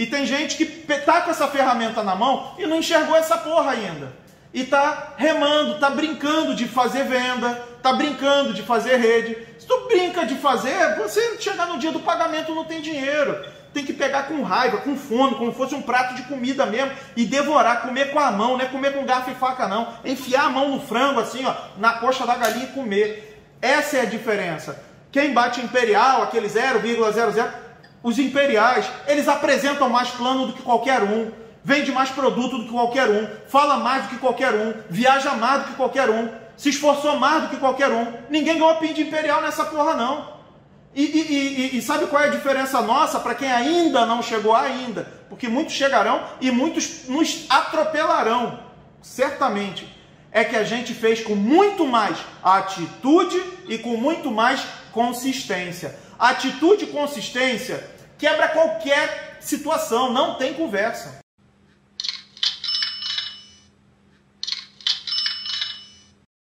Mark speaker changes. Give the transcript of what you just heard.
Speaker 1: E tem gente que tá com essa ferramenta na mão e não enxergou essa porra ainda. E tá remando, tá brincando de fazer venda, tá brincando de fazer rede. Se tu brinca de fazer, você chegar no dia do pagamento não tem dinheiro. Tem que pegar com raiva, com fome, como fosse um prato de comida mesmo, e devorar, comer com a mão, não é comer com garfo e faca, não. Enfiar a mão no frango, assim, ó, na coxa da galinha e comer. Essa é a diferença. Quem bate imperial, aquele 0,00, os imperiais, eles apresentam mais plano do que qualquer um, vende mais produto do que qualquer um, fala mais do que qualquer um, viaja mais do que qualquer um, se esforçou mais do que qualquer um. Ninguém ganhou pin de imperial nessa porra, não. E, e, e, e, sabe qual é a diferença nossa para quem ainda não chegou ainda? Porque muitos chegarão e muitos nos atropelarão, certamente. É que a gente fez com muito mais atitude e com muito mais consistência. Atitude e consistência quebra qualquer situação, não tem conversa.